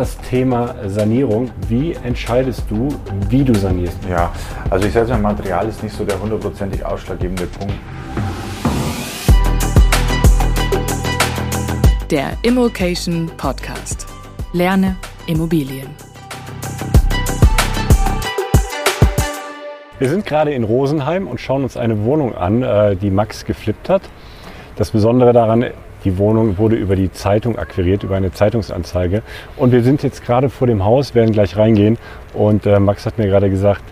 das Thema Sanierung. Wie entscheidest du, wie du sanierst? Ja, also ich sage mal, Material ist nicht so der hundertprozentig ausschlaggebende Punkt. Der Immokation Podcast. Lerne Immobilien. Wir sind gerade in Rosenheim und schauen uns eine Wohnung an, äh, die Max geflippt hat. Das Besondere daran, die Wohnung wurde über die Zeitung akquiriert, über eine Zeitungsanzeige. Und wir sind jetzt gerade vor dem Haus, werden gleich reingehen. Und äh, Max hat mir gerade gesagt,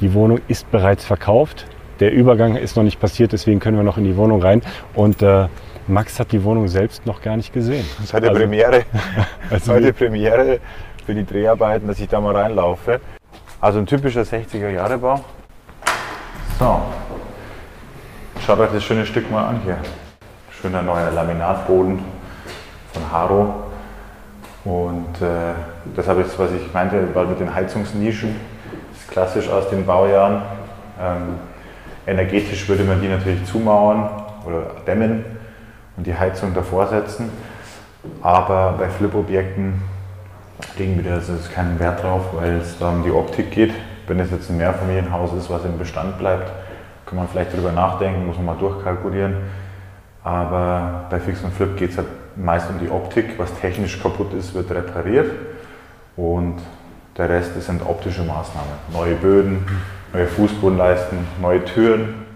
die Wohnung ist bereits verkauft. Der Übergang ist noch nicht passiert, deswegen können wir noch in die Wohnung rein. Und äh, Max hat die Wohnung selbst noch gar nicht gesehen. Das ist heute also, Premiere. also heute Premiere für die Dreharbeiten, dass ich da mal reinlaufe. Also ein typischer 60er-Jahre-Bau. So, schaut euch das schöne Stück mal an hier. Schöner neuer Laminatboden von Haro. Und äh, das habe ich, was ich meinte, war mit den Heizungsnischen. Das ist klassisch aus den Baujahren. Ähm, energetisch würde man die natürlich zumauern oder dämmen und die Heizung davor setzen. Aber bei Flip-Objekten legen wir da also keinen Wert drauf, weil es da um die Optik geht. Wenn es jetzt ein Mehrfamilienhaus ist, was im Bestand bleibt, kann man vielleicht darüber nachdenken, muss man mal durchkalkulieren. Aber bei Fix und Flip geht es halt meist um die Optik. Was technisch kaputt ist, wird repariert. Und der Rest sind optische Maßnahmen. Neue Böden, neue Fußbodenleisten, neue Türen.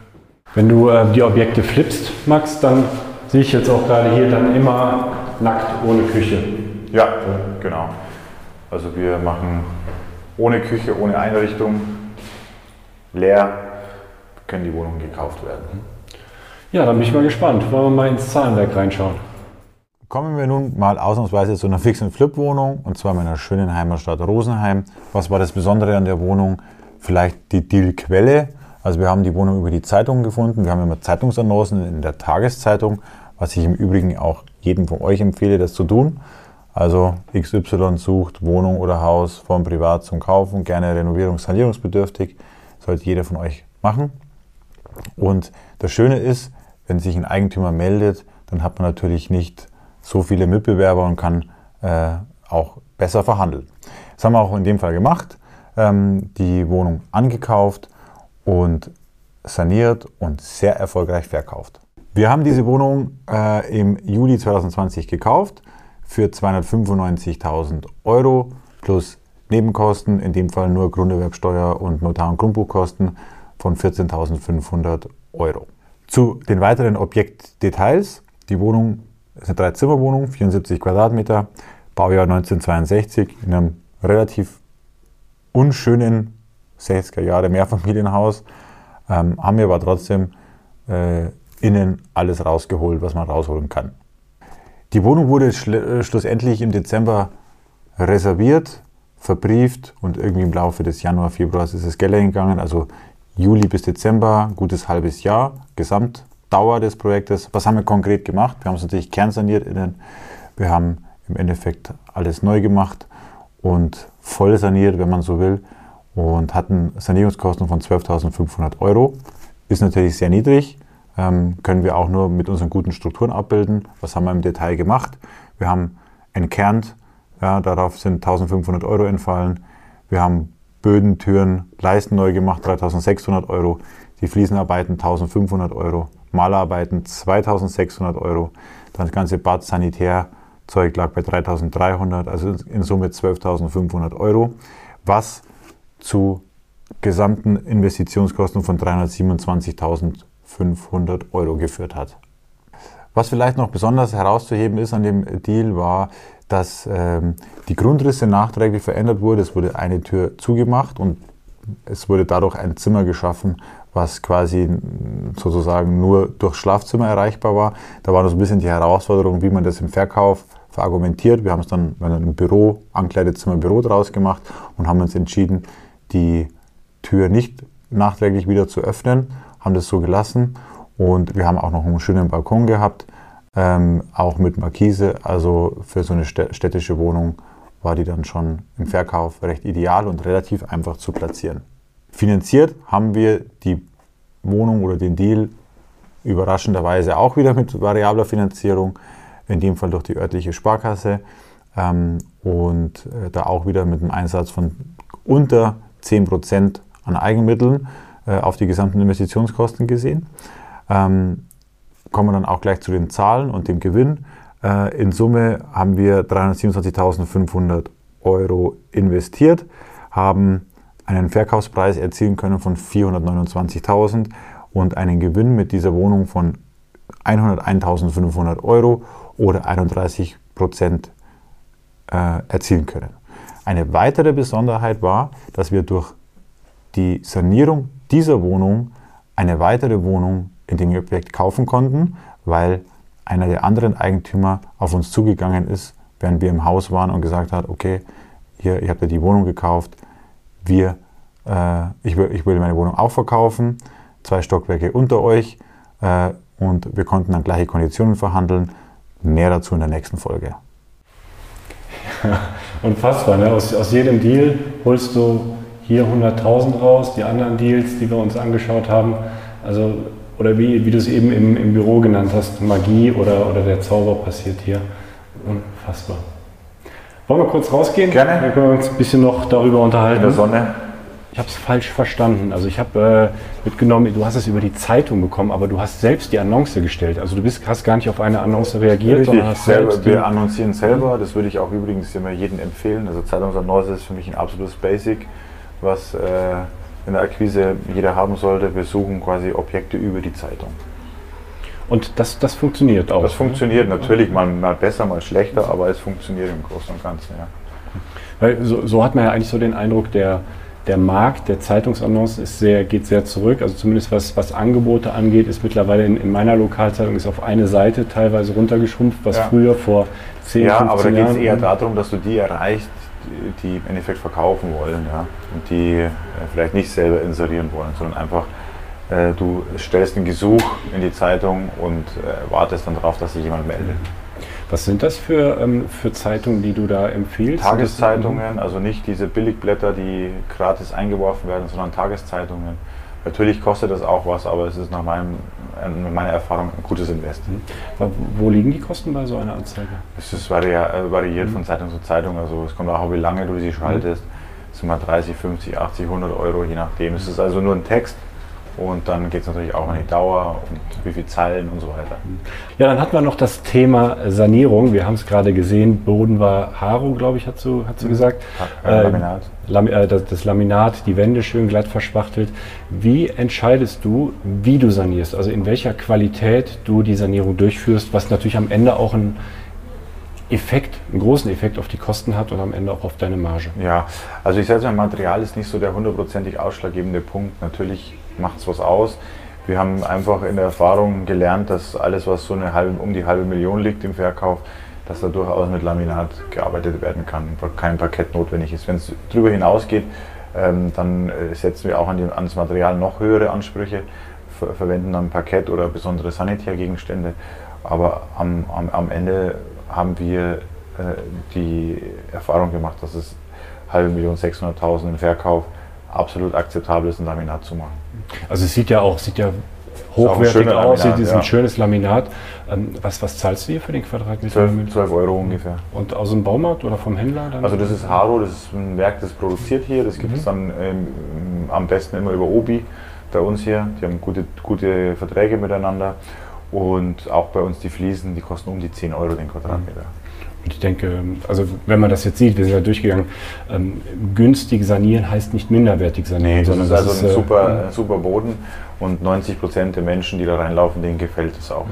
Wenn du äh, die Objekte flippst, Max, dann sehe ich jetzt auch gerade hier dann immer nackt ohne Küche. Ja, genau. Also wir machen ohne Küche, ohne Einrichtung, leer, können die Wohnungen gekauft werden. Ja, dann bin ich mal gespannt. Wollen wir mal ins Zahlenwerk reinschauen? Kommen wir nun mal ausnahmsweise zu einer Fix- und Flip-Wohnung und zwar meiner schönen Heimatstadt Rosenheim. Was war das Besondere an der Wohnung? Vielleicht die Dealquelle. Also wir haben die Wohnung über die Zeitung gefunden. Wir haben immer Zeitungsannoncen in der Tageszeitung, was ich im Übrigen auch jedem von euch empfehle, das zu tun. Also XY sucht Wohnung oder Haus von privat zum Kaufen, gerne renovierungs-, sanierungsbedürftig. Sollte jeder von euch machen. Und das Schöne ist, wenn sich ein Eigentümer meldet, dann hat man natürlich nicht so viele Mitbewerber und kann äh, auch besser verhandeln. Das haben wir auch in dem Fall gemacht. Ähm, die Wohnung angekauft und saniert und sehr erfolgreich verkauft. Wir haben diese Wohnung äh, im Juli 2020 gekauft für 295.000 Euro plus Nebenkosten, in dem Fall nur Grunderwerbsteuer und Notar- und Grundbuchkosten von 14.500 Euro. Zu den weiteren Objektdetails. Die Wohnung ist eine Dreizimmerwohnung, 74 Quadratmeter, Baujahr 1962 in einem relativ unschönen 60er Jahre Mehrfamilienhaus. Ähm, haben wir aber trotzdem äh, innen alles rausgeholt, was man rausholen kann. Die Wohnung wurde schl äh, schlussendlich im Dezember reserviert, verbrieft und irgendwie im Laufe des Januar, Februars ist es Geld gegangen. Also Juli bis Dezember, gutes halbes Jahr, Gesamtdauer des Projektes. Was haben wir konkret gemacht? Wir haben es natürlich kernsaniert innen. Wir haben im Endeffekt alles neu gemacht und voll saniert, wenn man so will, und hatten Sanierungskosten von 12.500 Euro. Ist natürlich sehr niedrig, ähm, können wir auch nur mit unseren guten Strukturen abbilden. Was haben wir im Detail gemacht? Wir haben entkernt, ja, darauf sind 1.500 Euro entfallen. Wir haben Böden, Türen, Leisten neu gemacht, 3600 Euro. Die Fliesenarbeiten 1500 Euro. Malerarbeiten 2600 Euro. Dann das ganze Bad Sanitärzeug lag bei 3300, also in Summe 12.500 Euro. Was zu gesamten Investitionskosten von 327.500 Euro geführt hat. Was vielleicht noch besonders herauszuheben ist an dem Deal war, dass ähm, die Grundrisse nachträglich verändert wurde. Es wurde eine Tür zugemacht und es wurde dadurch ein Zimmer geschaffen, was quasi sozusagen nur durch Schlafzimmer erreichbar war. Da war noch so ein bisschen die Herausforderung, wie man das im Verkauf verargumentiert. Wir haben es dann einem Büro, Ankleidezimmer, Büro draus gemacht und haben uns entschieden, die Tür nicht nachträglich wieder zu öffnen, haben das so gelassen und wir haben auch noch einen schönen Balkon gehabt ähm, auch mit Markise. Also für so eine städtische Wohnung war die dann schon im Verkauf recht ideal und relativ einfach zu platzieren. Finanziert haben wir die Wohnung oder den Deal überraschenderweise auch wieder mit variabler Finanzierung, in dem Fall durch die örtliche Sparkasse. Ähm, und äh, da auch wieder mit einem Einsatz von unter 10% an Eigenmitteln äh, auf die gesamten Investitionskosten gesehen. Ähm, kommen wir dann auch gleich zu den Zahlen und dem Gewinn. Äh, in Summe haben wir 327.500 Euro investiert, haben einen Verkaufspreis erzielen können von 429.000 und einen Gewinn mit dieser Wohnung von 101.500 Euro oder 31 Prozent äh, erzielen können. Eine weitere Besonderheit war, dass wir durch die Sanierung dieser Wohnung eine weitere Wohnung in dem Objekt kaufen konnten, weil einer der anderen Eigentümer auf uns zugegangen ist, während wir im Haus waren und gesagt hat, okay, hier, ihr habt ja die Wohnung gekauft, wir, äh, ich, will, ich will meine Wohnung auch verkaufen, zwei Stockwerke unter euch äh, und wir konnten dann gleiche Konditionen verhandeln. Mehr dazu in der nächsten Folge. Unfassbar, ne? aus, aus jedem Deal holst du hier 100.000 raus, die anderen Deals, die wir uns angeschaut haben, also oder wie, wie du es eben im, im Büro genannt hast, Magie oder, oder der Zauber passiert hier. Unfassbar. Wollen wir kurz rausgehen? Gerne. Dann können wir uns ein bisschen noch darüber unterhalten. In der Sonne. Ich habe es falsch verstanden. Also ich habe äh, mitgenommen, du hast es über die Zeitung bekommen, aber du hast selbst die Annonce gestellt. Also du bist, hast gar nicht auf eine Annonce reagiert, Richtig, sondern hast selber, selbst wir annoncieren selber. Das würde ich auch übrigens immer jedem empfehlen. Also Zeitungsannonce ist für mich ein absolutes Basic, was äh, in der Akquise jeder haben sollte. Wir suchen quasi Objekte über die Zeitung. Und das, das funktioniert auch. Das funktioniert natürlich mal, mal besser, mal schlechter, aber es funktioniert im Großen und Ganzen. Ja. Weil so, so hat man ja eigentlich so den Eindruck, der, der Markt der Zeitungsannonce ist sehr, geht sehr zurück. Also zumindest was, was Angebote angeht, ist mittlerweile in, in meiner Lokalzeitung ist auf eine Seite teilweise runtergeschrumpft, was Ja. früher vor 10, Ja, 15 aber da geht es Jahren. eher darum, dass du die erreichst, die, im Endeffekt verkaufen wollen ja? und die äh, vielleicht nicht selber inserieren wollen, sondern einfach äh, du stellst ein Gesuch in die Zeitung und äh, wartest dann darauf, dass sich jemand meldet. Was sind das für, ähm, für Zeitungen, die du da empfiehlst? Tageszeitungen, also nicht diese Billigblätter, die gratis eingeworfen werden, sondern Tageszeitungen. Natürlich kostet das auch was, aber es ist nach, meinem, nach meiner Erfahrung ein gutes Invest. Wo- Wo liegen die Kosten bei so einer Anzeige? Es ist vari äh, variiert von Zeitung zu Zeitung. Also es kommt auch, wie lange du sie schaltest. Es sind mal 30, 50, 80, 100 Euro, je nachdem. Es ist also nur ein Text und dann geht es natürlich auch an die Dauer und wie viele Zeilen und so weiter. Ja, dann hatten wir noch das Thema Sanierung. Wir haben es gerade gesehen, Boden war Haro, glaube ich, hat sie, hat sie gesagt. Äh, Laminat. Lam äh, das, das Laminat, die Wände schön glatt verspachtelt. Wie entscheidest du, wie du sanierst? Also in welcher Qualität du die Sanierung durchführst, was natürlich am Ende auch einen Effekt, einen großen Effekt auf die Kosten hat und am Ende auch auf deine Marge. Ja, also ich sage mal, Material ist nicht so der hundertprozentig ausschlaggebende Punkt. Natürlich macht es was aus. Wir haben einfach in der Erfahrung gelernt, dass alles, was so eine halbe, um die halbe Million liegt im Verkauf, dass da durchaus mit Laminat gearbeitet werden kann, kein Parkett notwendig ist. Wenn es darüber hinausgeht, ähm, dann äh, setzen wir auch an, die, an das Material noch höhere Ansprüche, ver verwenden dann Parkett oder besondere Sanitärgegenstände. Aber am, am, am Ende haben wir äh, die Erfahrung gemacht, dass es halbe Million, 600.000 im Verkauf absolut akzeptabel ist, ein Laminat zu machen. Also es sieht ja auch, sieht ja hochwertig aus, sieht, ist ein schönes Laminat. Ähm, was, was zahlst du hier für den Quadratmeter? 12, 12 Euro ungefähr. Und aus dem Baumarkt oder vom Händler? Dann? Also das ist Haro, das ist ein Werk, das produziert hier. Das gibt es dann ähm, am besten immer über Obi bei uns hier. Die haben gute, gute Verträge miteinander. Und auch bei uns die Fliesen, die kosten um die 10 Euro den Quadratmeter. Und ich denke, also wenn man das jetzt sieht, wir sind ja durchgegangen, ähm, günstig sanieren heißt nicht minderwertig sanieren, Nee, das sondern ist also ein äh, super, ein super Boden und 90 Prozent der Menschen, die da reinlaufen, denen gefällt es auch.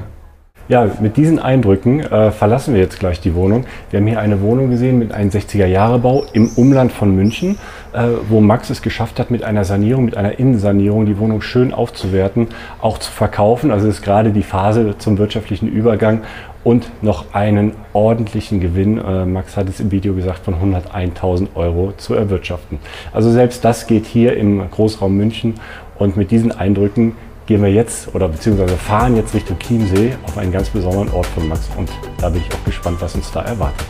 Ja, mit diesen Eindrücken äh, verlassen wir jetzt gleich die Wohnung. Wir haben hier eine Wohnung gesehen mit einem 60er-Jahre-Bau im Umland von München, äh, wo Max es geschafft hat, mit einer Sanierung, mit einer Innensanierung die Wohnung schön aufzuwerten, auch zu verkaufen. Also es ist gerade die Phase zum wirtschaftlichen Übergang und noch einen ordentlichen Gewinn, äh, Max hat es im Video gesagt, von 101.000 Euro zu erwirtschaften. Also selbst das geht hier im Großraum München und mit diesen Eindrücken gehen wir jetzt oder beziehungsweise fahren jetzt Richtung Chiemsee auf einen ganz besonderen Ort von Max und da bin ich auch gespannt, was uns da erwartet.